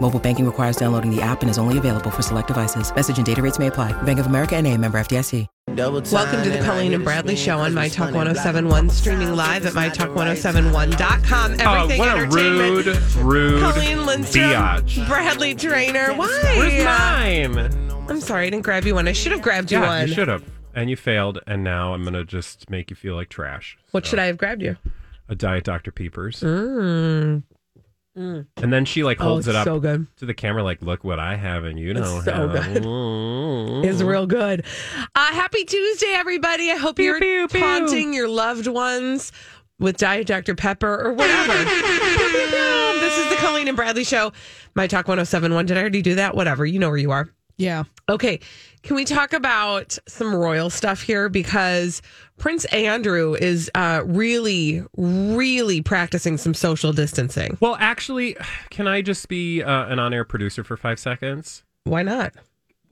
Mobile banking requires downloading the app and is only available for select devices. Message and data rates may apply. Bank of America and a member FDIC. Welcome to the Colleen and Bradley Show on My Talk 1071, streaming live at MyTalk1071.com. Everything Oh, what a Entertainment. rude, rude Colleen Lindstrom, biatch. Bradley Trainer. Why? Where's mine? I'm sorry, I didn't grab you one. I should have grabbed you Yeah, one. you should have. And you failed, and now I'm gonna just make you feel like trash. What should I have grabbed you? A diet Dr. Peepers. Mm. And then she like Oh, holds it's it up so good. to the camera, like, "Look what I have, and you don't so have." good. Mm. It's real good. Uh, happy Tuesday, everybody. I hope you're pew, pew. taunting your loved ones with Diet Dr. Pepper or whatever. Pew, pew, pew. this is the Colleen and Bradley Show. My Talk 1071. Did I already do that? Whatever. You know where you are. Yeah. Okay. Can we talk about some royal stuff here? Because Prince Andrew is uh, really, really practicing some social distancing. Well, actually, can I just be uh, an on-air producer for five seconds? Why not?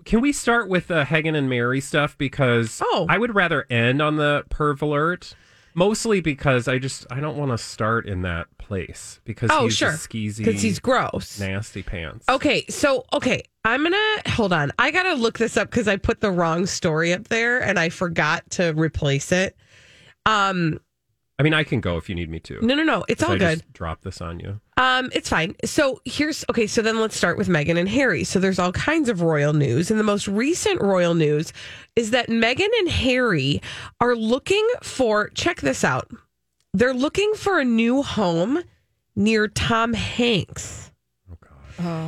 Can we start with the Meghan and Harry stuff because Oh. I would rather end on the perv alert, mostly because I just I don't want to start in that place because Oh, he's sure. a skeezy, Because he's gross. nasty pants. Okay, so okay, I'm gonna hold on. I gotta look this up because I put the wrong story up there and I forgot to replace it. Um, I mean, I can go if you need me to. no, no, no, it's all I good. Just drop this on you. Um, it's fine. So here's okay. So then let's start with Meghan and Harry. So there's all kinds of royal news, and the most recent royal news is that Meghan and Harry are looking for. Check this out. They're looking for a new home near Tom Hanks.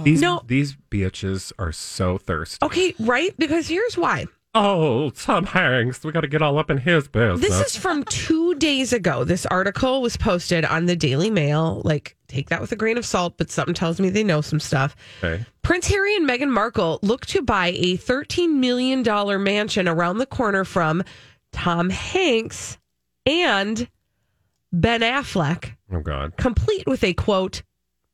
These No. these bitches are so thirsty. Okay, right? Because here's why. Oh, Tom Hanks, we got to get all up in his business. This is from two days ago. This article was posted on the Daily Mail. Like, take that with a grain of salt, but something tells me they know some stuff. okay. Prince Harry and Meghan Markle look to buy a $13 million mansion around the corner from Tom Hanks and Ben Affleck, Oh God. complete with a quote,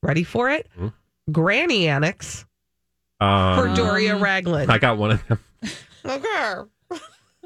ready for it? Hmm? Granny Annex Um, for Doria Ragland. I got one of them. okay.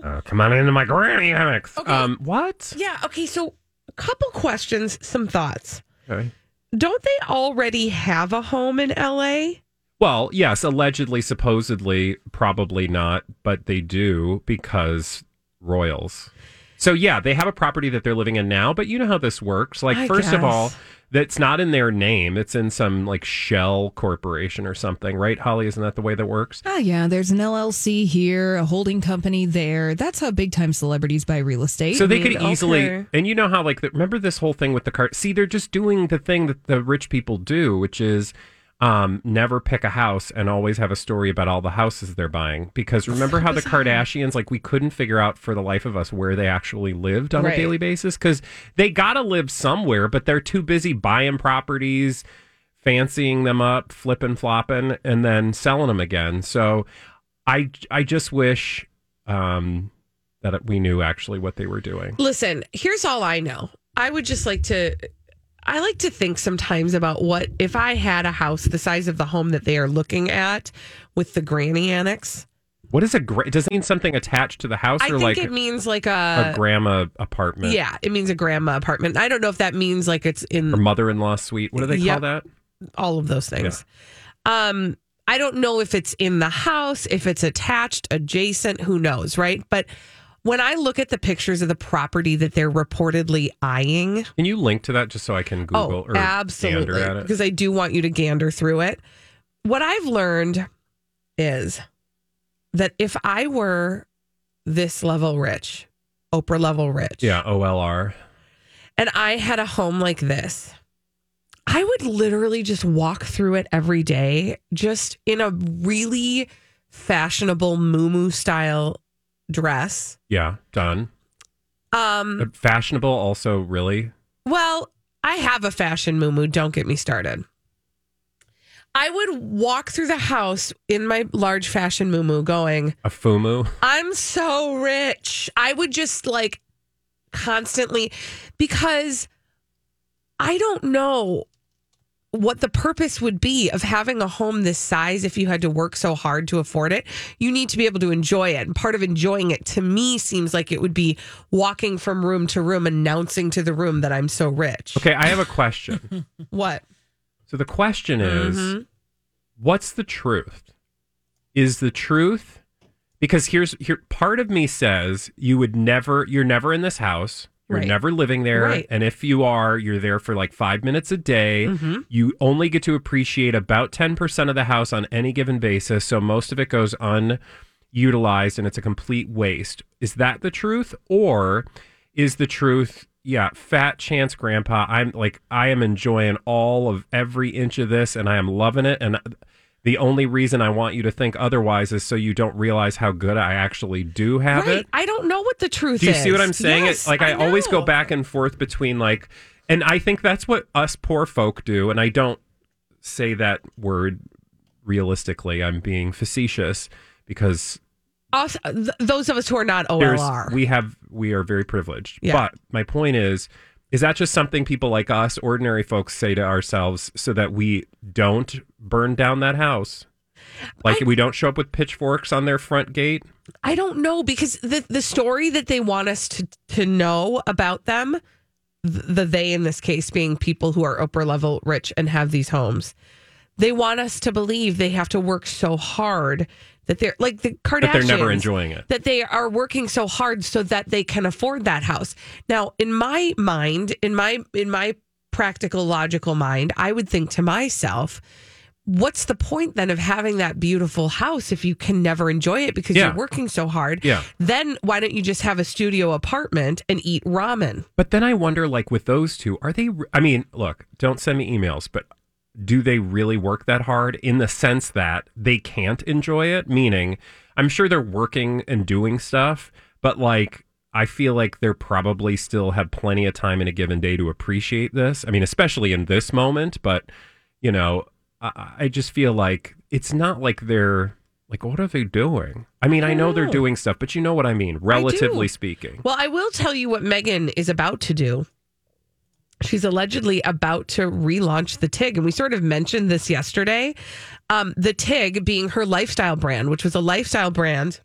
Uh, come on into my granny annex. Okay. Um, what? Yeah. Okay. So, a couple questions, some thoughts. Okay. Don't they already have a home in LA? Well, yes, allegedly, supposedly, probably not, but they do because royals. So yeah, they have a property that they're living in now, but you know how this works. Like I first of all, guess. That's not in their name. It's in some like shell corporation or something, right? Holly, isn't that the way that works? Oh, yeah. There's an LLC here, a holding company there. That's how big time celebrities buy real estate. So they mean, could easily, okay. and you know how like the, remember this whole thing with the car. See, they're just doing the thing that the rich people do, which is um, never pick a house and always have a story about all the houses they're buying. Because remember how the Kardashians, like we couldn't figure out for the life of us where they actually lived on Right. a daily basis because they got to live somewhere, but they're too busy buying properties, fancying them up, flipping, flopping, and then selling them again. So I, I just wish. Um, that we knew actually what they were doing. Listen, here's all I know. I would just like to. I like to think sometimes about what if I had a house the size of the home that they are looking at with the granny annex. What is a gra- does it mean something attached to the house I or think like it means like a a, grandma apartment? yeah, it means a grandma apartment. I don't know if that means like it's in Or mother-in-law suite. What do they Yep. call that? all of those things. Um, I don't know if it's in the house, if it's attached, adjacent, who knows, right? But when I look at the pictures of the property that they're reportedly eyeing, Can you link to that just so I can oh, Google oh, or absolutely, gander at it? because I do want you to gander through it. What I've learned is that if I were this level rich, Oprah level rich, Yeah, OLR. and I had a home like this, I would literally just walk through it every day, just in a really fashionable moo style dress. Yeah, done. Um, Uh, Fashionable, also, really. well, I have a fashion moo Don't get me started. I would walk through the house in my large fashion moo going, A fumu. I'm so rich. I would just like constantly because I don't know what the purpose would be of having a home this size if you had to work so hard to afford it. You need to be able to enjoy it. And part of enjoying it to me seems like it would be walking from room to room, announcing to the room that I'm so rich. Okay, I have a question. What? so the question is Mm-hmm. what's the truth? Is the truth because here's here part of me says you would never you're never in this house. You're Right. never living there. Right. And if you are, you're there for like five minutes a day. Mm-hmm. You only get to appreciate about 10% of the house on any given basis. So most of it goes unutilized and it's a complete waste. Is that the truth? Or is the truth, yeah, fat chance grandpa, I'm like, I am enjoying all of every inch of this and I am loving it. And the only reason I want you to think otherwise is so you don't realize how good I actually do have right. it. I don't know what the truth Do you is. see what I'm saying? Yes, it, like I, always go back and forth between like, and I think that's what us poor folk do. And I don't say that word realistically. I'm being facetious because Us, th- those of us who are not OLR. we have we are very privileged. Yeah. But my point is, is that just something people like us, ordinary folks, say to ourselves so that we don't burn down that house? Like we don't show up with pitchforks on their front gate. I don't know because the the story that they want us to to know about them, the they in this case being people who are upper level rich and have these homes, they want us to believe they have to work so hard that they're like the Kardashians. But they're never enjoying it. That they are working so hard so that they can afford that house. Now, in my mind, in my in my practical logical mind, I would think to myself, what's the point then of having that beautiful house if you can never enjoy it because Yeah. you're working so hard? Yeah. Then why don't you just have a studio apartment and eat ramen? But then I wonder, like with those two, are they? I mean, look, don't send me emails, but do they really work that hard in the sense that they can't enjoy it? Meaning, I'm sure they're working and doing stuff, but like, I feel like they're probably still have plenty of time in a given day to appreciate this. I mean, especially in this moment, but you know, I, I just feel like it's not like they're like, what are they doing? I mean, I, know they're doing stuff, but you know what I mean, relatively speaking. Well, I will tell you what Megan is about to do. She's allegedly about to relaunch the TIG. And we sort of mentioned this yesterday. Um, the TIG being her lifestyle brand, which was a lifestyle brand,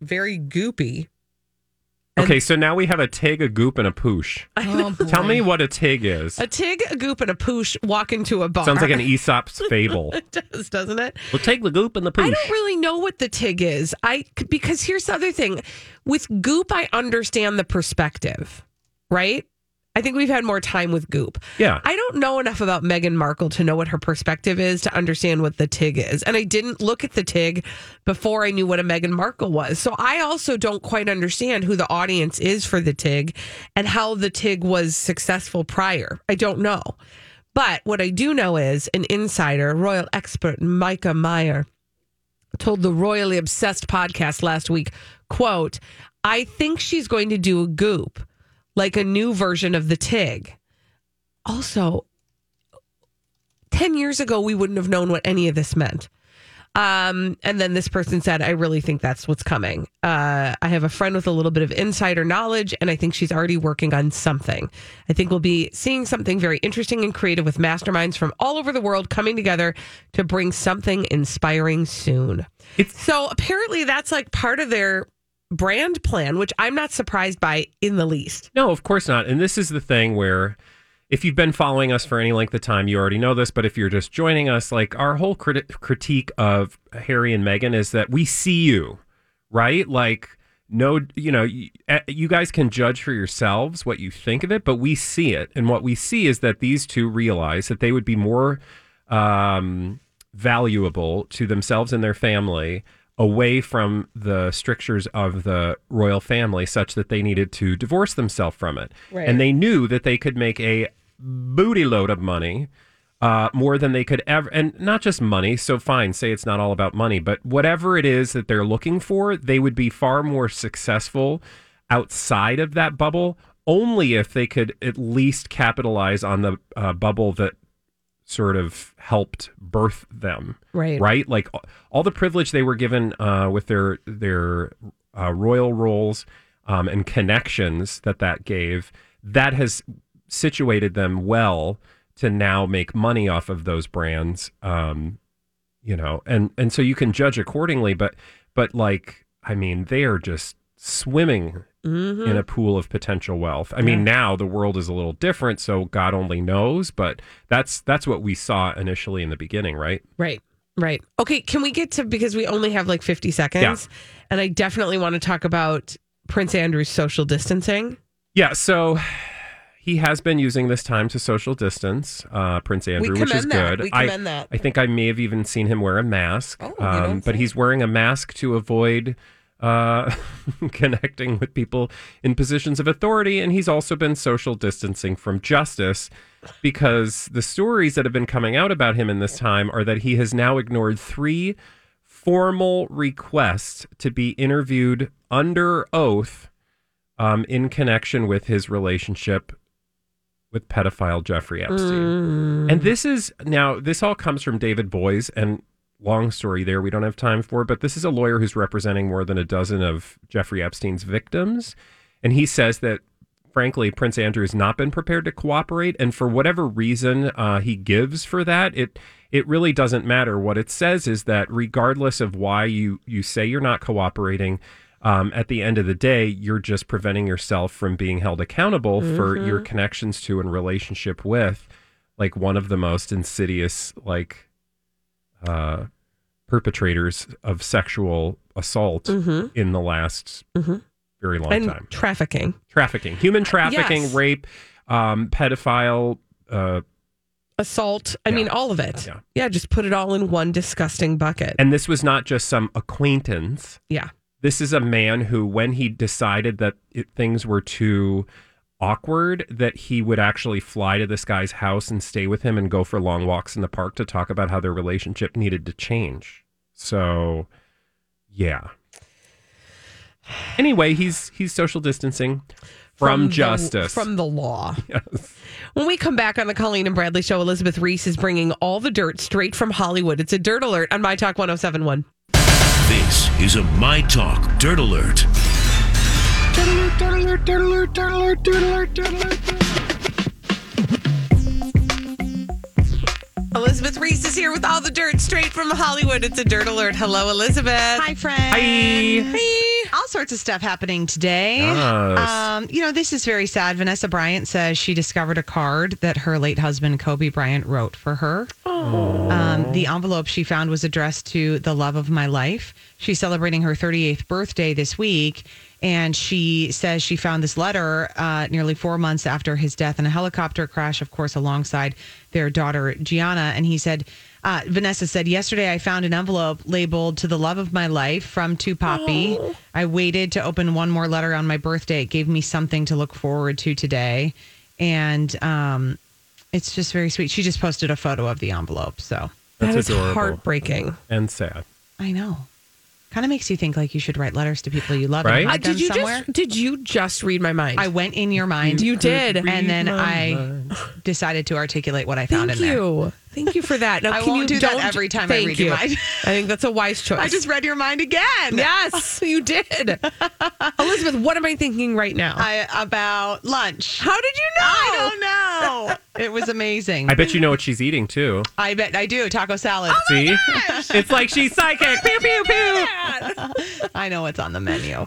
very goopy. And- Okay, so now we have a tig, a goop, and a poosh. Oh. Tell me what a tig is. A TIG, a goop, and a poosh walk into a bar. Sounds like an Aesop's fable. it does, doesn't it? we'll take the goop and the poosh. I don't really know what the TIG is. I because here's the other thing. With Goop, I understand the perspective, right? I think we've had more time with Goop. Yeah. I don't know enough about Meghan Markle to know what her perspective is to understand what the TIG is. And I didn't look at the TIG before I knew what a Meghan Markle was. So I also don't quite understand who the audience is for the TIG and how the TIG was successful prior. I don't know. But what I do know is an insider, royal expert Micah Meyer, told the Royally Obsessed podcast last week, quote, I think she's going to do a goop, like a new version of the TIG. Also, 10 years ago, we wouldn't have known what any of this meant. Um, and then this person said, I really think that's what's coming. Uh, I have a friend with a little bit of insider knowledge, and I think she's already working on something. I think we'll be seeing something very interesting and creative with masterminds from all over the world coming together to bring something inspiring soon. It's- so apparently that's like part of their brand plan, which I'm not surprised by in the least. No, of course not. And this is the thing where if you've been following us for any length of time, you already know this. But if you're just joining us, like our whole criti- critique of Harry and Meghan is that we see you, right? Like, no, you know, you, eh, you guys can judge for yourselves what you think of it, but we see it. And what we see is that these two realize that they would be more um, valuable to themselves and their family away from the strictures of the royal family such that they needed to divorce themselves from it. Right. And they knew that they could make a booty load of money uh, more than they could ever, and not just money. So fine, say it's not all about money, but whatever it is that they're looking for, they would be far more successful outside of that bubble. Only if they could at least capitalize on the uh, bubble that sort of helped birth them Right. right like all the privilege they were given uh, with their their uh, royal roles um, and connections that that gave that has situated them well to now make money off of those brands um, you know and and so you can judge accordingly but but like i mean they are just swimming in a pool of potential wealth. I mean, now the world is a little different, so God only knows, but that's that's what we saw initially in the beginning, right? Right. Right. Okay. Can we get to because we only have like 50 seconds? And I definitely want to talk about Prince Andrew's social distancing. Yeah, so he has been using this time to social distance, uh, Prince Andrew, which is that. good. We I, commend that. I think I may have even seen him wear a mask, Oh, um, but he's wearing a mask to avoid uh, connecting with people in positions of authority, and he's also been social distancing from justice because the stories that have been coming out about him in this time are that he has now ignored three formal requests to be interviewed under oath um, in connection with his relationship with pedophile Jeffrey Epstein. And this is now, this all comes from David Boies, and long story there, we don't have time for, but this is a lawyer who's representing more than a dozen of Jeffrey Epstein's victims. And he says that, frankly, Prince Andrew has not been prepared to cooperate. And for whatever reason uh, he gives for that, it, it really doesn't matter. What it says is that regardless of why you, you say you're not cooperating, um, at the end of the day, you're just preventing yourself from being held accountable for your connections to and relationship with, like one of the most insidious, like, uh, perpetrators of sexual assault in the last very long and time. trafficking. Trafficking, human trafficking, Yes. rape, um, pedophile. Uh, Assault. I Yeah. mean, all of it. Yeah. yeah. Just put it all in one disgusting bucket. and this was not just some acquaintance. yeah. this is a man who when he decided that it, things were too awkward that he would actually fly to this guy's house and stay with him and go for long walks in the park to talk about how their relationship needed to change so yeah anyway he's he's social distancing from, the- justice from the law. Yes. When we come back on the Colleen and Bradley show, Elizabeth Reese is bringing all the dirt straight from Hollywood. It's a dirt alert on My Talk 1071. This is a My Talk Dirt Alert. Elizabeth Reese is here with all the dirt straight from Hollywood. It's a dirt alert. Hello, Elizabeth. Hi, friend. Hi. Hey. All sorts of stuff happening today. Yes. Um, you know, this is very sad. Vanessa Bryant says she discovered a card that her late husband, Kobe Bryant, wrote for her. Um, the envelope she found was addressed to the love of my life. She's celebrating her 38th birthday this week. And she says she found this letter uh, nearly four months after his death in a helicopter crash, of course, alongside their daughter, Gianna. And he said, uh, Vanessa said, Yesterday I found an envelope labeled To the Love of My Life from To Poppy. I waited to open one more letter on my birthday. It gave me something to look forward to today. And um, it's just very sweet. She just posted a photo of the envelope. So That That's is adorable. heartbreaking. and sad I know. Kind of makes you think like you should write letters to people you love Right? and Uh, hide them did you somewhere. just did you just read my mind? I went in your mind. You did. And then I mind. decided to articulate what I found Thank in there. you. Thank you for that. Now, I can won't you do that don't- every time I Thank read your mind. I think that's a wise choice. I just read your mind again. yes, you did. Elizabeth, what am I thinking right now? I, about lunch. How did you know? I don't know. it was amazing. i bet you know what she's eating too I bet I do. Taco salad. Oh see it's like she's psychic pew pew pew I know what's on the menu.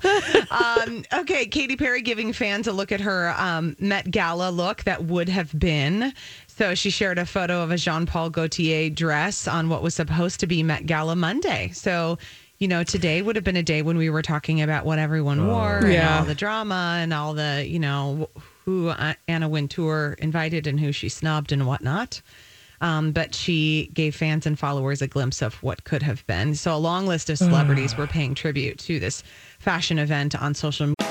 um, okay, Katy Perry giving fans a look at her um, Met Gala look that would have been. So she shared a photo of a Jean Paul Gaultier dress on what was supposed to be Met Gala Monday. So, you know, today would have been a day when we were talking about what everyone wore and Yeah. all the drama and all the, you know, who uh, Anna Wintour invited and who she snubbed and whatnot. Um, but she gave fans and followers a glimpse of what could have been. So a long list of celebrities were paying tribute to this fashion event on social media.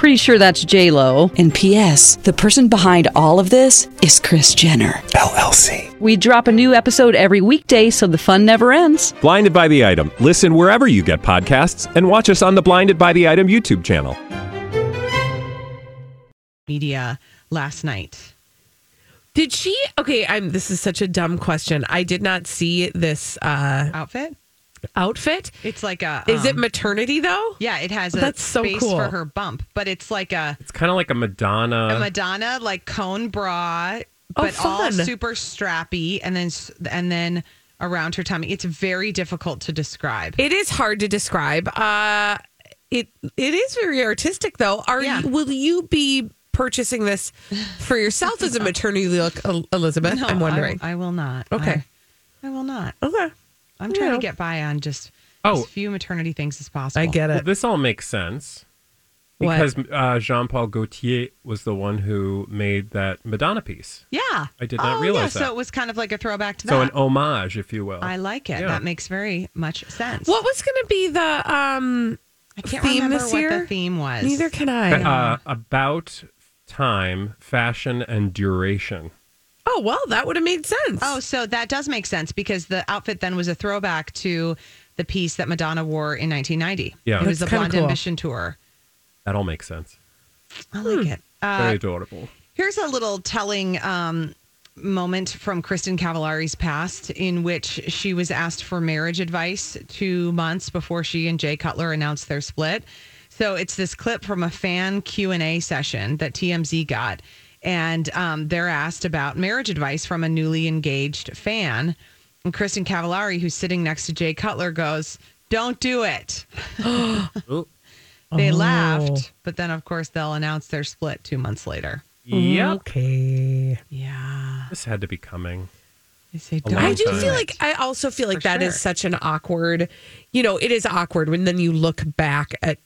Pretty sure that's J Lo. And P.S. The person behind all of this is Kris Jenner LLC. We drop a new episode every weekday, so the fun never ends. Blinded by the item. Listen wherever you get podcasts, and watch us on the Blinded by the Item YouTube channel. Media last night. Did she? Okay, I'm. This is such a dumb question. I did not see this uh, Outfit? Outfit. It's like a. Is it um, maternity though? Yeah, it has a That's so space cool. for her bump, but it's like a, It's kind of like a Madonna. a Madonna like cone bra, Oh, but all super strappy, and then and then around her tummy. It's very difficult to describe. It is hard to describe. Uh, it it is very artistic though. Are Yeah. you, will you be purchasing this for yourself as a maternity look, Elizabeth? No, I'm wondering. I, I will not. Okay. I, I will not. okay, I'm trying Yeah. to get by on just Oh. as few maternity things as possible. I get Well, it. this all makes sense because uh, Jean Paul Gaultier was the one who made that Madonna piece. Yeah, I did not oh, realize yeah, that. So it was kind of like a throwback to So that. So an homage, if you will. I like it. Yeah. That makes very much sense. What was going to be the um? I can't theme remember this what the theme was. Neither can I. uh, about time, fashion, and duration. Oh well, that would have made sense. Oh, so that does make sense because the outfit then was a throwback to the piece that Madonna wore in 1990. Yeah. it was That's the Blonde cool. Ambition tour. That all makes sense. I like it. Very Uh, adorable. here's a little telling um, moment from Kristin Cavallari's past in which she was asked for marriage advice two months before she and Jay Cutler announced their split. So it's this clip from a fan Q and A session that TMZ got, and um, they're asked about marriage advice from a newly engaged fan. And Kristin Cavallari, who's sitting next to Jay Cutler, goes, "Don't do it." They Oh. laughed, but then of course they'll announce their split two months later. Yep. Okay. Yeah. This had to be coming. Say, I "Don't do time. feel like I also feel like For that is sure. such an awkward. You know, it is awkward when then you look back at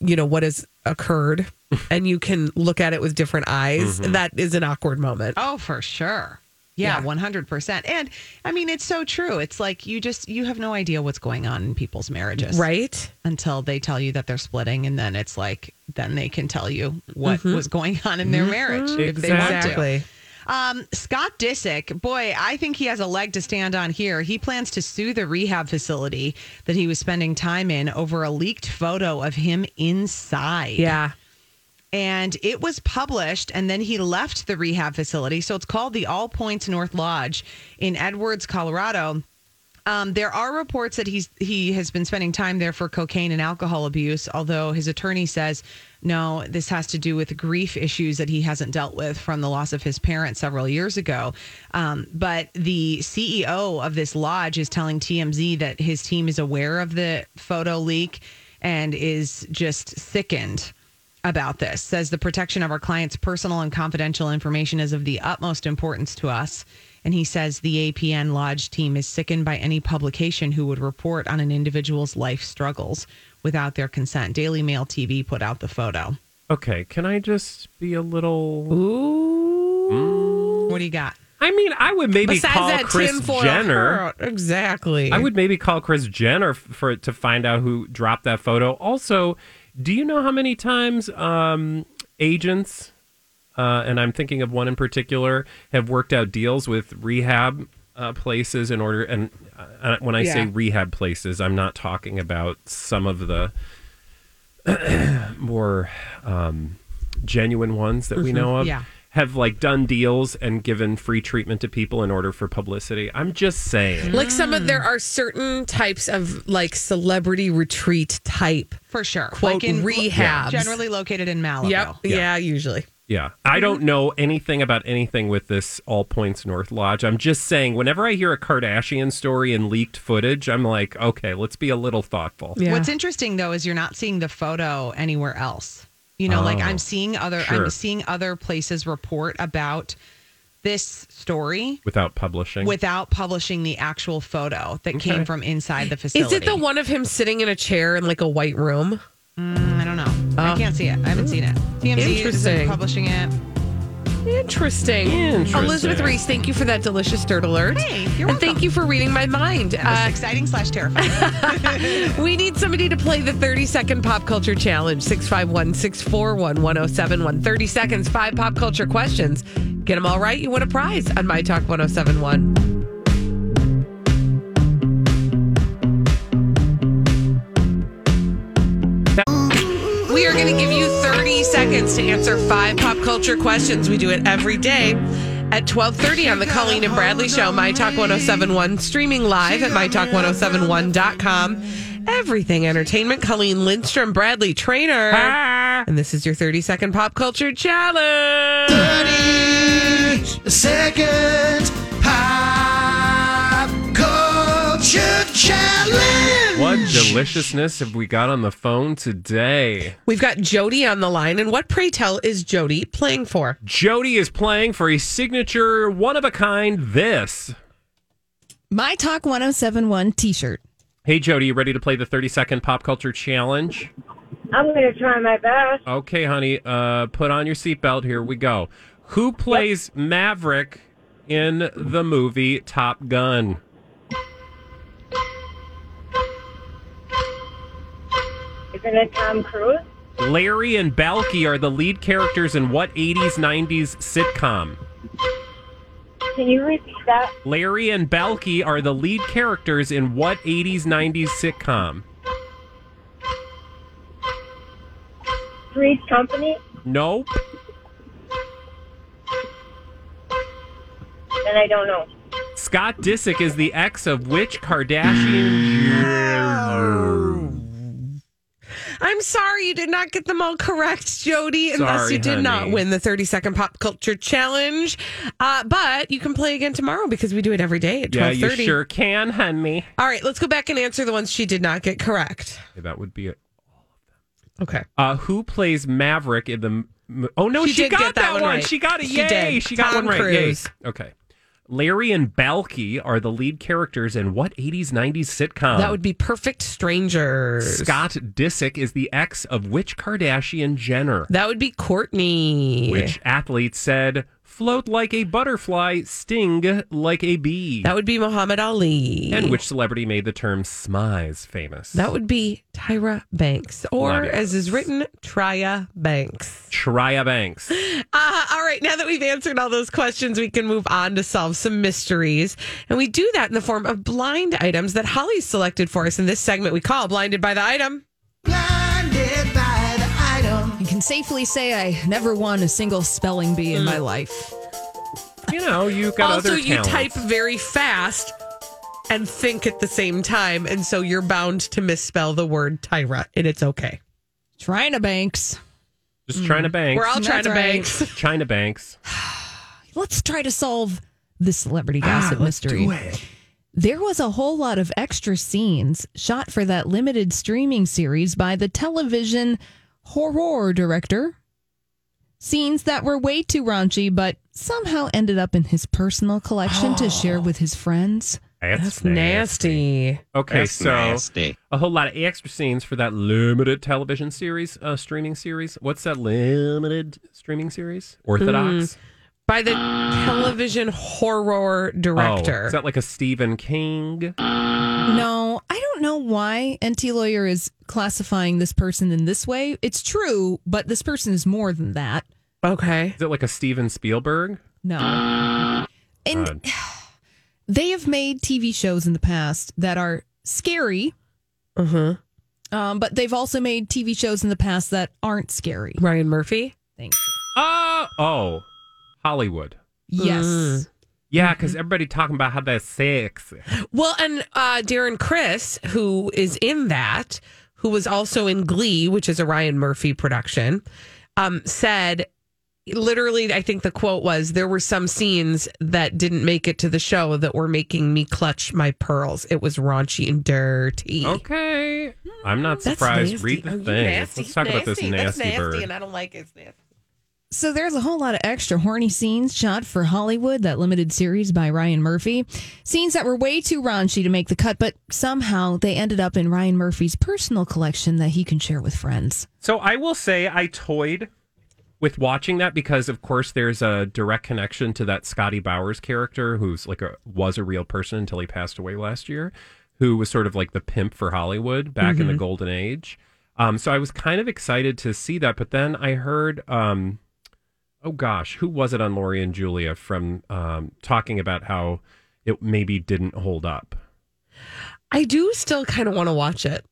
you know what has occurred and you can look at it with different eyes. Mm-hmm. That is an awkward moment. Oh, for sure. Yeah, one hundred percent. And I mean, it's so true. It's like you just you have no idea what's going on in people's marriages, Right? Until they tell you that they're splitting, and then it's like then they can tell you what was going on in their marriage if they want to. Exactly. Um, Scott Disick, boy, I think he has a leg to stand on here. He plans to sue the rehab facility that he was spending time in over a leaked photo of him inside. Yeah. And it was published and then he left the rehab facility. So it's called the all points north lodge in edwards colorado. Um, there are reports that he's he has been spending time there for cocaine and alcohol abuse although his attorney says no this has to do with grief issues that he hasn't dealt with from the loss of his parents several years ago. Um, but the ceo of this lodge is telling tmz that his team is aware of the photo leak and is just sickened about this says the protection of our clients' personal and confidential information is of the utmost importance to us. And he says the APN Lodge team is sickened by any publication who would report on an individual's life struggles without their consent. Daily Mail TV put out the photo. Okay, can I just be a little? Ooh. Mm. What do you got? I mean, I would maybe Besides call Kris Jenner. hat. Exactly. I would maybe call Kris Jenner for to find out who dropped that photo. Also, do you know how many times um, agents, uh, and I'm thinking of one in particular, have worked out deals with rehab uh, places in order? And uh, when I say rehab places, I'm not talking about some of the more um, genuine ones that we know of. Yeah. Have like done deals and given free treatment to people in order for publicity. I'm just saying. Like some of there are certain types of like celebrity retreat type For sure. quote like in rehabs. Generally located in Malibu. Yep. Yeah. usually. Yeah. I mm-hmm. don't know anything about anything with this All Points North Lodge. I'm just saying, whenever I hear a Kardashian story and leaked footage, I'm like, okay, let's be a little thoughtful. Yeah. What's interesting though is you're not seeing the photo anywhere else. You know, like Oh, I'm seeing other sure. I'm seeing other places report about this story Without publishing. without publishing the actual photo that came from inside the facility. Is it the one of him sitting in a chair in like a white room? Mm, I don't know. I can't see it. I haven't seen it. TMZ isn't Interesting. publishing it. Interesting. Interesting. Elizabeth Reese, thank you for that delicious dirt alert. Hey, you're and thank you for reading my mind. That was Uh, exciting slash terrifying. we need somebody to play the 30 second pop culture challenge 651 641 1071. 30 seconds, five pop culture questions. Get them all right, you win a prize on My Talk 1071. We are going to give you 30 seconds to answer five pop culture questions. We do it every day at 12:30 on the Colleen and Bradley show, My Talk 1071, streaming live at mytalk1071.com. Everything entertainment. Colleen Lindstrom, Bradley Trainer. Ah. And this is your 30 second pop culture challenge. 30 second culture challenge. what deliciousness have we got on the phone today? We've got Jody on the line. And what, pray tell, is Jody playing for? Jody is playing for a signature, one of a kind this. My Talk 1071 t shirt. Hey, Jody, you ready to play the 30 second pop culture challenge? I'm going to try my best. Okay, honey, uh, put on your seatbelt. Here we go. Who plays Maverick in the movie Top Gun? Isn't it Tom Cruise? Larry and Balky are the lead characters in what 80s, 90s sitcom? Can you repeat that? Larry and Balky are the lead characters in what 80s, 90s sitcom? Three's Company? Nope. Then I don't know. Scott Disick is the ex of which Kardashian? I'm sorry you did not get them all correct, Jody, unless Sorry, you did not win the 30 second pop culture challenge. Uh, but you can play again tomorrow because we do it every day at Yeah, 1230. you sure can, honey. All right, let's go back and answer the ones she did not get correct. That would be it. Okay. Uh, who plays Maverick in the? Oh no, She she, got that that, one right. She got it. She Yay! did. She got Tom one right. Yay. Cruise. Okay. Larry and Balky are the lead characters in what 80s, 90s sitcom? that would be Perfect Strangers. Scott Disick is the ex of which Kardashian Jenner? That would be Kourtney. Which athlete said, float like a butterfly, sting like a bee? That would be Muhammad Ali. and which celebrity made the term smize famous? That would be Tyra Banks, or Love as is written, Trya Banks. Shreya Banks. Uh, all right, now that we've answered all those questions, we can move on to solve some mysteries. And we do that in the form of blind items that Holly selected for us in this segment we call Blinded by the Item. Blinded by the item. I can safely say I never won a single spelling bee in my life. You know, you've got also, other you talents. type very fast and think at the same time. And so you're bound to misspell the word Tyra, and it's okay. China Banks. Just trying to bank. We're all trying That's to right. banks. China Banks. Let's try to solve the celebrity Ah, gossip mystery. There was a whole lot of extra scenes shot for that limited streaming series by the television horror director. Scenes that were way too raunchy, but somehow ended up in his personal collection to share with his friends. That's, That's nasty. Okay, That's so nasty. a whole lot of extra scenes for that limited television series, uh, streaming series. What's that limited streaming series? Orthodox. By the television horror director. Oh, is that like a Stephen King? No, I don't know why Enty Lawyer is classifying this person in this way. It's true, but this person is more than that. okay. Is it like a Steven Spielberg? No. And God. they have made TV shows in the past that are scary, Uh huh. um, but they've also made TV shows in the past that aren't scary. Ryan Murphy. Thank you. Oh, oh, Hollywood. Yes. Mm. Yeah, because everybody talking about how that's sex. Well, and uh, Darren Criss, who is in that, who was also in Glee, which is a Ryan Murphy production, um, said literally, I think the quote was, There were some scenes that didn't make it to the show that were making me clutch my pearls. It was raunchy and dirty. Okay. I'm not That's surprised. nasty. Read the Oh, you thing. nasty, Let's talk about this nasty. nasty, That's nasty, bird. and I don't like it. It's nasty. So there's a whole lot of extra horny scenes shot for Hollywood, that limited series by Ryan Murphy. Scenes that were way too raunchy to make the cut, but somehow they ended up in Ryan Murphy's personal collection that he can share with friends. So I will say I toyed with watching that because, of course, there's a direct connection to that Scotty Bowers character, who's like a was a real person until he passed away last year, who was sort of like the pimp for Hollywood back in the Mhm. golden age. Um, so I was kind of excited to see that, but then I heard, um, oh gosh, who was it on Lori and Julia from um, talking about how it maybe didn't hold up. I do still kind of want to watch it.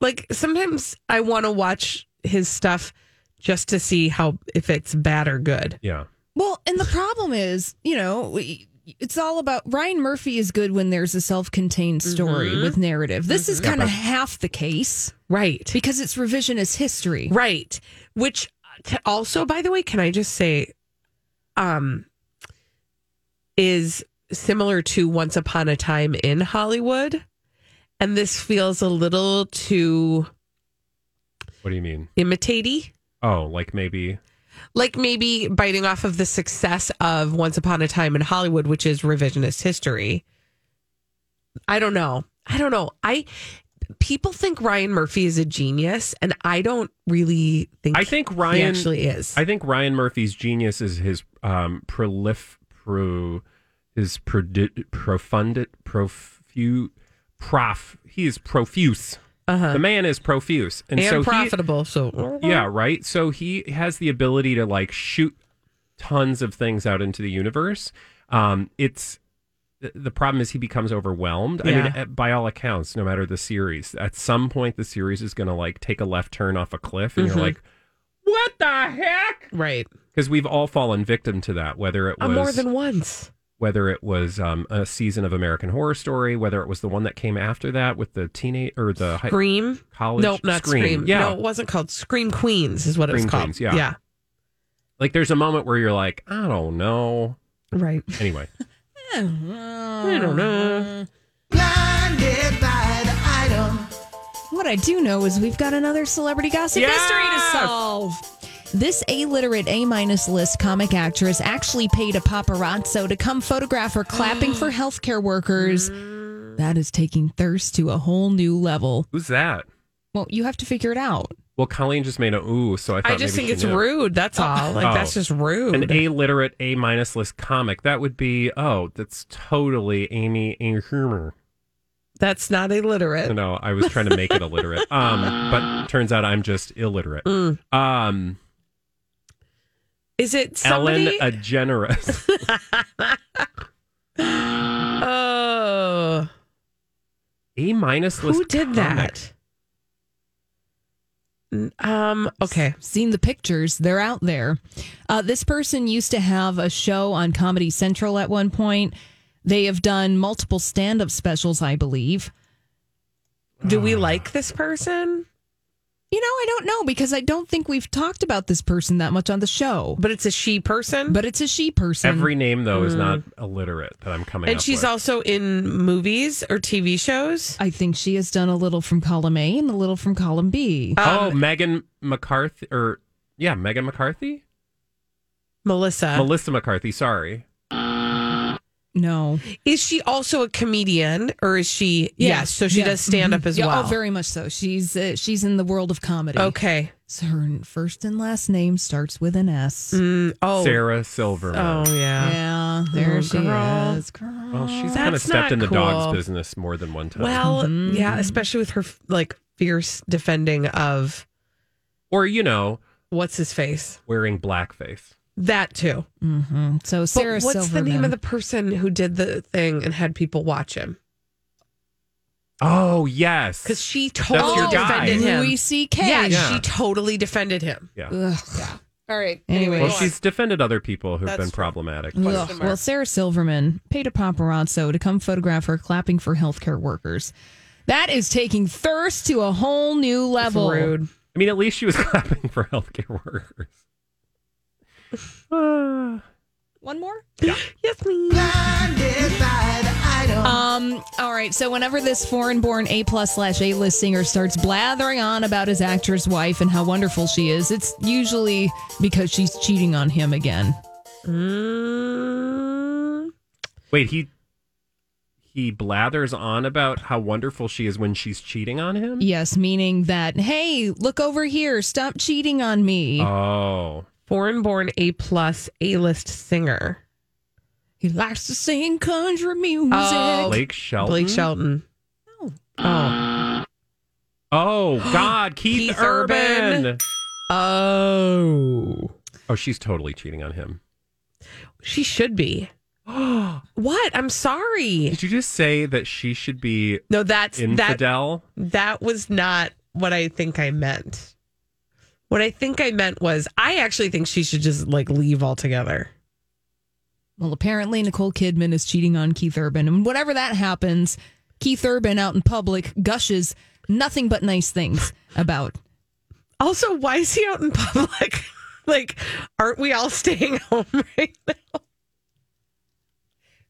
Like sometimes I want to watch his stuff just to see how if it's bad or good. Yeah. Well, and the problem is, you know, we- it's all about Ryan Murphy is good when there's a self-contained story Mhm. with narrative. This is Mhm. kind Yeah, of but- half the case, right? Because it's revisionist history, Right. Which t- also, by the way, can I just say, um, is similar to Once Upon a Time in Hollywood. And this feels a little too What do you mean? imitatey. Oh, like maybe. Like maybe biting off of the success of Once Upon a Time in Hollywood, which is revisionist history. I don't know. I don't know. I people think Ryan Murphy is a genius, and I don't really think. I think he Ryan actually is. I think Ryan Murphy's genius is his um prolif pro his prodi- profundit profu prof he is profuse. Uh-huh. The man is profuse and, so he- profitable. so yeah, right. So he has the ability to like shoot tons of things out into the universe. Um, it's the- problem is he becomes overwhelmed. I mean, Yeah. uh, by all accounts, no matter the series, at some point the series is going to like take a left turn off a cliff, and Mhm. you're like, "What the heck?" Right. Because we've all fallen victim to that. Whether it Uh, was more than once. whether it was um, a season of American Horror Story, whether it was the one that came after that with the teenage or the high, Scream. college Nope, not Scream. Yeah, No, it wasn't called Scream Queens. Is what it was called. Queens, yeah. yeah. like there's a moment where you're like, I don't know. Right. Anyway, I don't know. Blinded by the item. What I do know is we've got another celebrity gossip mystery to Yes! solve. This illiterate A minus list comic actress actually paid a paparazzo to come photograph her clapping for healthcare workers. That is taking thirst to a whole new level. who's that? Well, you have to figure it out. Well, Colleen just made a ooh, so I thought I just maybe think she it's knew. rude. That's all. Like Oh. that's just rude. An illiterate A minus list comic. That would be oh, that's totally Amy Schumer. That's not illiterate. No, I was trying to make it illiterate. Um, but turns out I'm just illiterate. Mm. Um, Is it somebody? Ellen DeGeneres? oh, A minus list. who did comic. that? Um. Okay. Seen the pictures, they're out there. Uh, this person used to have a show on Comedy Central at one point. They have done multiple stand up specials, I believe. Do we like this person? You know, I don't know because I don't think we've talked about this person that much on the show. But it's a she person. But it's a she person. Every name though is not illiterate that I'm coming and up she's with. also in movies or TV shows. I think she has done a little from column A and a little from column B. oh, Um, Megan McCarthy, or yeah, Megan McCarthy, Melissa. Melissa McCarthy. Sorry, No. Is she also a comedian or is she? yes. So she Yeah. does stand up Mhm. as Yeah, well. Oh, very much so. She's uh, she's in the world of comedy. Okay. So her first and last name starts with an S. Mm, oh. Sarah Silverman. Oh yeah. Yeah, there Oh, she girl. is. Girl. Well, she's kind of stepped in the cool. dog's business more than one time. Well, Mhm. yeah, especially with her like fierce defending of or you know, what's his face. wearing blackface. That too. hmm So Sarah but what's the name of the person who did the thing and had people watch him? Oh yes, Because she totally your defended him. Louis C.K. Yeah, Yeah. she totally defended him. yeah. Ugh. Yeah. All right. Anyway. Well, she's defended other people who've That's been problematic. Well, Sarah Silverman paid a paparazzo to come photograph her clapping for healthcare workers. That is taking thirst to a whole new level. rude. I mean, at least she was clapping for healthcare workers. Uh, One more? Yes, please. Blinded by the item. Um, all right. So whenever this foreign born A plus slash A list singer starts blathering on about his actress wife and how wonderful she is, it's usually because she's cheating on him again. Mm, wait, he he blathers on about how wonderful she is when she's cheating on him. Yes, meaning that, hey, look over here, stop cheating on me. Oh, foreign born A plus A list singer. he likes to sing country music. Oh, Blake Shelton. Blake Shelton. Oh. Oh God, Keith, Keith Urban. Urban. Oh. Oh, she's totally cheating on him. She should be. what? I'm sorry. Did you just say that she should be No, that's that infidel? that was not what I think I meant. What I think I meant was I actually think she should just like leave altogether. Well, apparently Nicole Kidman is cheating on Keith Urban. And whenever that happens, Keith Urban out in public gushes nothing but nice things about. Also, why is he out in public? like, aren't we all staying home right now?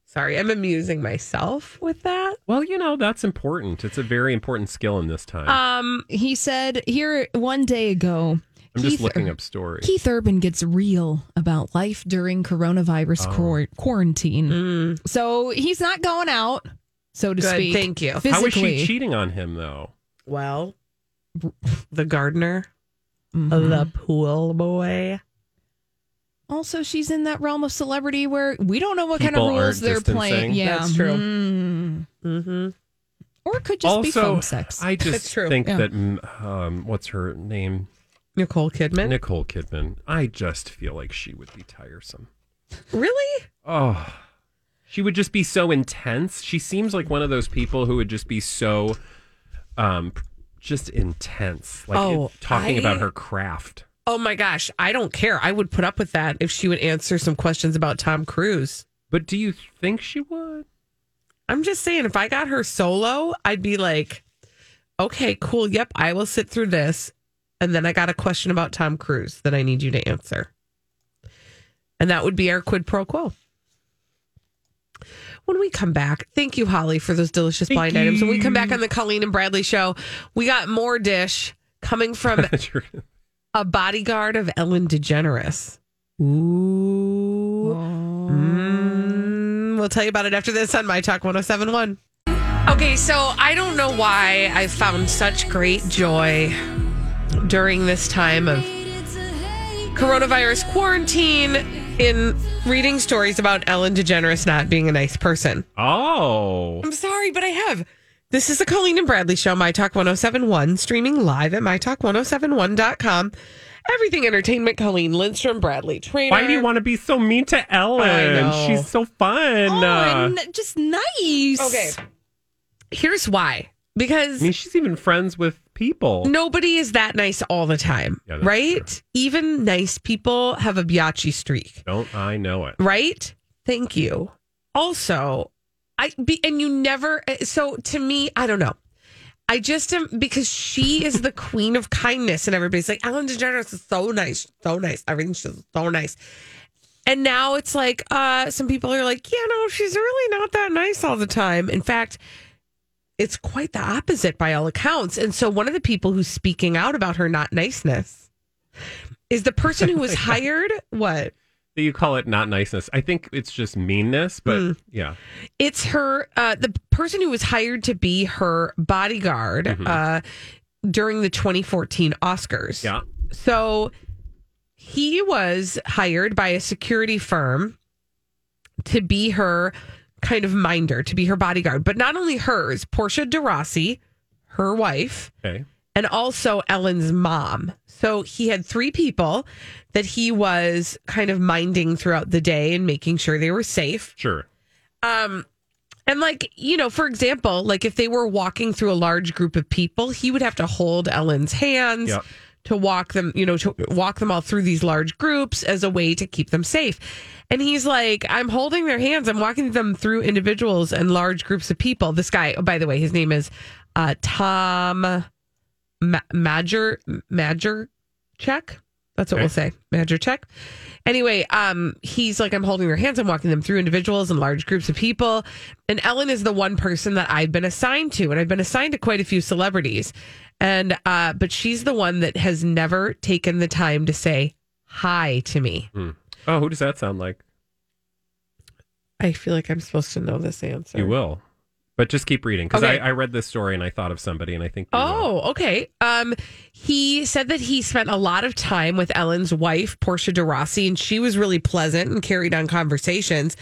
Sorry, I'm amusing myself with that. Well, you know that's important. It's a very important skill in this time. Um, He said here one day ago. I'm Keith, just looking up stories. Keith Urban gets real about life during coronavirus Oh. quar- quarantine. So he's not going out, so to Good, speak. thank you. Physically. How is she cheating on him though? well, the gardener, Mhm. the pool boy. Also, she's in that realm of celebrity where we don't know what kind of People rules they're playing. distancing. Yeah, That's true. Mm. Mm-hmm. Or it could just be also, phone sex. I just true. think Yeah. that mm, um, what's her name? Nicole Kidman. Nicole Kidman. I just feel like she would be tiresome. really? Oh, she would just be so intense. She seems like one of those people who would just be so, um, just intense, like Oh, talking I- about her craft. Oh my gosh, I don't care. I would put up with that if she would answer some questions about Tom Cruise. But do you think she would? I'm just saying, if I got her solo, I'd be like, okay, cool. Yep, I will sit through this. And then I got a question about Tom Cruise that I need you to answer. And that would be our quid pro quo. When we come back, thank you, Holly, for those delicious Thank blind items. When we come back on the Colleen and Bradley show, we got more dish coming from a bodyguard of Ellen DeGeneres. Ooh. Mm, we'll tell you about it after this on My Talk 1071. Okay, so I don't know why I found such great joy during this time of coronavirus quarantine in reading stories about Ellen DeGeneres not being a nice person. Oh, I'm sorry, but I have. This is the Colleen and Bradley Show, My Talk 1071, streaming live at MyTalk1071.com. Everything Entertainment, Colleen Lindstrom, Bradley Traynor. why do you want to be so mean to Ellen? I. She's so fun. oh, Uh, and just nice. Okay. Here's why. Because I mean, she's even friends with people. nobody is that nice all the time, Yeah, right? Even nice people have a biatchy streak, Don't I know it? right? Thank you. Also, I be, and you never. So to me, I don't know. I just am because she is the queen of kindness, and everybody's like, Ellen DeGeneres is so nice, so nice. Everything's just so nice. And now it's like, uh, some people are like, yeah, no, she's really not that nice all the time. In fact, it's quite the opposite by all accounts. And so one of the people who's speaking out about her not niceness is the person who was hired. What? You call it not niceness. I think it's just meanness, but Mm. yeah. It's her, uh, the person who was hired to be her bodyguard Mhm. uh, during the 2014 Oscars. Yeah. So he was hired by a security firm to be her kind of minder, to be her bodyguard, but not only hers, Portia de Rossi, her wife, Okay. and also Ellen's mom. So he had three people that he was kind of minding throughout the day and making sure they were safe. Sure. Um, and like, you know, for example, like if they were walking through a large group of people, he would have to hold Ellen's hands, Yep. To walk them, you know, to walk them all through these large groups as a way to keep them safe. And he's like, I'm holding their hands. I'm walking them through individuals and large groups of people. This guy, oh, by the way, his name is uh, Tom Ma- Major Major Check. That's what Okay. we'll say. Major Check. Anyway, um, he's like, I'm holding their hands. I'm walking them through individuals and large groups of people. And Ellen is the one person that I've been assigned to, and I've been assigned to quite a few celebrities. And uh, but she's the one that has never taken the time to say hi to me. Hmm. Oh, who does that sound like? I feel like I'm supposed to know this answer. You will. But just keep reading because Okay. I, I read this story and I thought of somebody and I think you will. Oh, okay. Um, he said that he spent a lot of time with Ellen's wife, Portia de Rossi, and she was really pleasant and carried on conversations.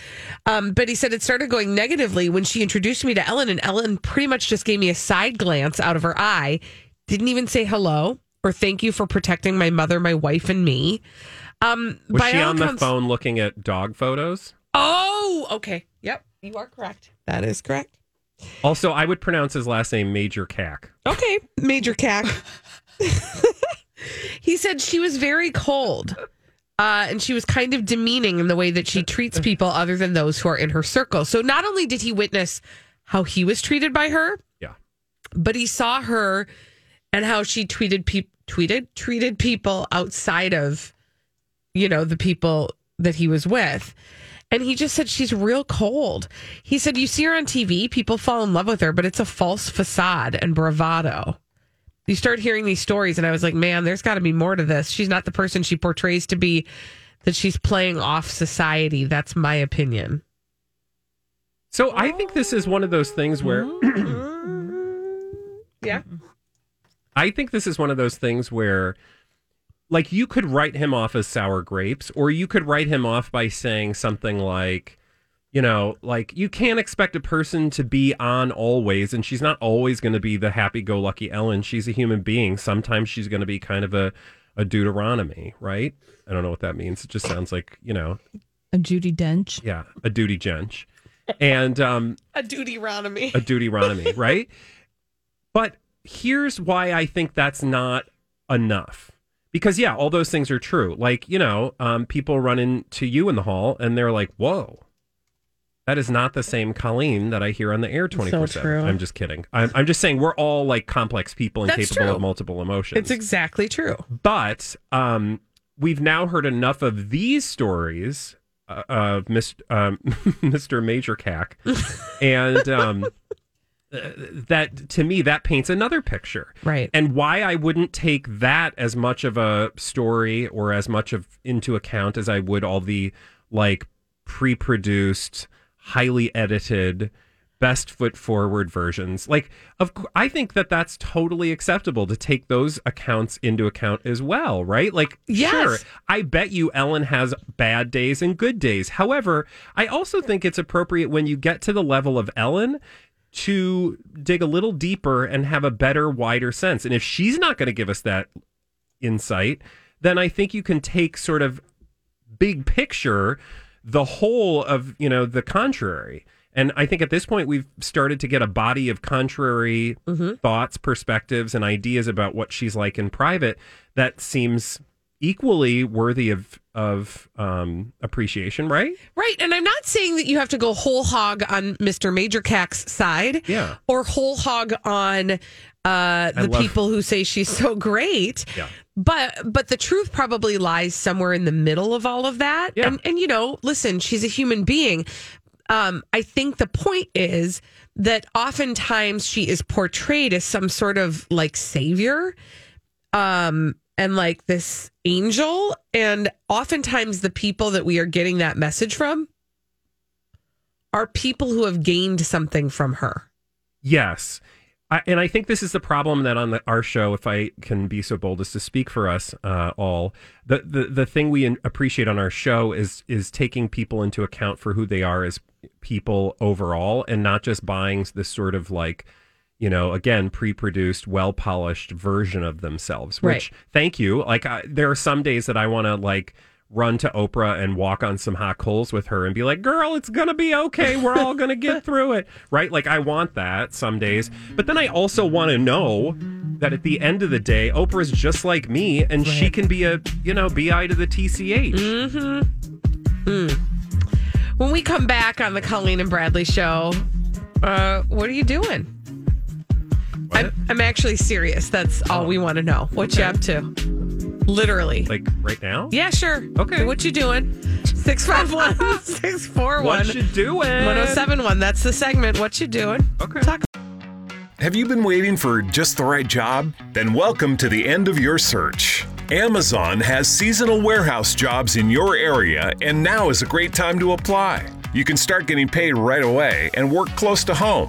Um, but he said it started going negatively when she introduced me to Ellen, and Ellen pretty much just gave me a side glance out of her eye, didn't even say hello or thank you for protecting my mother, my wife, and me. Um, Was she on the phone looking at dog photos? Oh, okay. Yep, you are correct. That is correct. Also, I would pronounce his last name Majercak. Okay, Majercak. he said she was very cold. Uh, and she was kind of demeaning in the way that she treats people other than those who are in her circle. So not only did he witness how he was treated by her, Yeah. but he saw her and how she tweeted people tweeted treated people outside of you know the people that he was with. And he just said she's real cold. He said you see her on tv people fall in love with her but it's a false facade and bravado. You start hearing these stories and i was like man there's got to be more to this. She's not the person she portrays to be that she's playing off society. That's my opinion. So I think this is one of those things where mm-hmm. yeah I think this is one of those things where like you could write him off as sour grapes or you could write him off by saying something like you know, like you can't expect a person to be on always, and she's not always going to be the happy-go-lucky Ellen. She's a human being. Sometimes she's going to be kind of a a Deuteronomy, right? I don't know what that means. It just sounds like you know, A Judi Dench. yeah, a duty gench, and um, a duty ronomy a Deuteronomy, right? But here's why I think that's not enough. Because yeah, all those things are true. Like you know, um, people run into you in the hall and they're like, "Whoa, that is not the same Colleen that I hear on the air twenty four true. seven." I'm just kidding. I'm, I'm just saying we're all like complex people and That's capable true. of multiple emotions. it's exactly true But um, we've now heard enough of these stories uh, of Mr. Um, Mr. Majercak, and um, uh, that to me that paints another picture, Right. And why I wouldn't take that as much of a story or as much of into account as I would all the like pre-produced, highly edited. Best foot forward versions. Like, of I think that that's totally acceptable to take those accounts into account as well, right? Like, Yes. sure, I bet you Ellen has bad days and good days. However, I also think it's appropriate when you get to the level of Ellen to dig a little deeper and have a better, wider sense. And if she's not going to give us that insight, then I think you can take sort of big picture the whole of, you know, the contrary. And I think at this point we've started to get a body of contrary mm-hmm. thoughts, perspectives, and ideas about what she's like in private that seems equally worthy of of um, appreciation, right? Right. And I'm not saying that you have to go whole hog on Mr. Majercak's side. Yeah. Or whole hog on uh, the love- people who say she's so great. Yeah. But but the truth probably lies somewhere in the middle of all of that. Yeah. And and you know, listen, she's a human being. Um, I think the point is that oftentimes she is portrayed as some sort of like savior. Um and like this angel and oftentimes the people that we are getting that message from are people who have gained something from her. Yes. I, and I think this is the problem that on the, our show, if I can be so bold as to speak for us uh, all, the, the the thing we appreciate on our show is is taking people into account for who they are as people overall, and not just buying this sort of like, you know, again, pre-produced, well polished version of themselves. Which, Right. thank you. Like, I, there are some days that I want to like run to Oprah and walk on some hot coals with her and be like, girl, it's going to be okay. We're all going to get through it. Right. Like, I want that some days. But then I also want to know that at the end of the day, Oprah's just like me, and she can be a you know bi to the tch. Mm-hmm. Mm. When we come back on the Colleen and Bradley show, uh, what are you doing? I'm, I'm actually serious. That's all oh. we want to know. What you up to? Literally. Like right now? Yeah, sure. Okay. What you doing? 651 641 What you doing? 1071. That's the segment. What you doing? Okay. Talk Have you been waiting for just the right job? Then welcome to the end of your search. Amazon has seasonal warehouse jobs in your area, and now is a great time to apply. You can start getting paid right away and work close to home.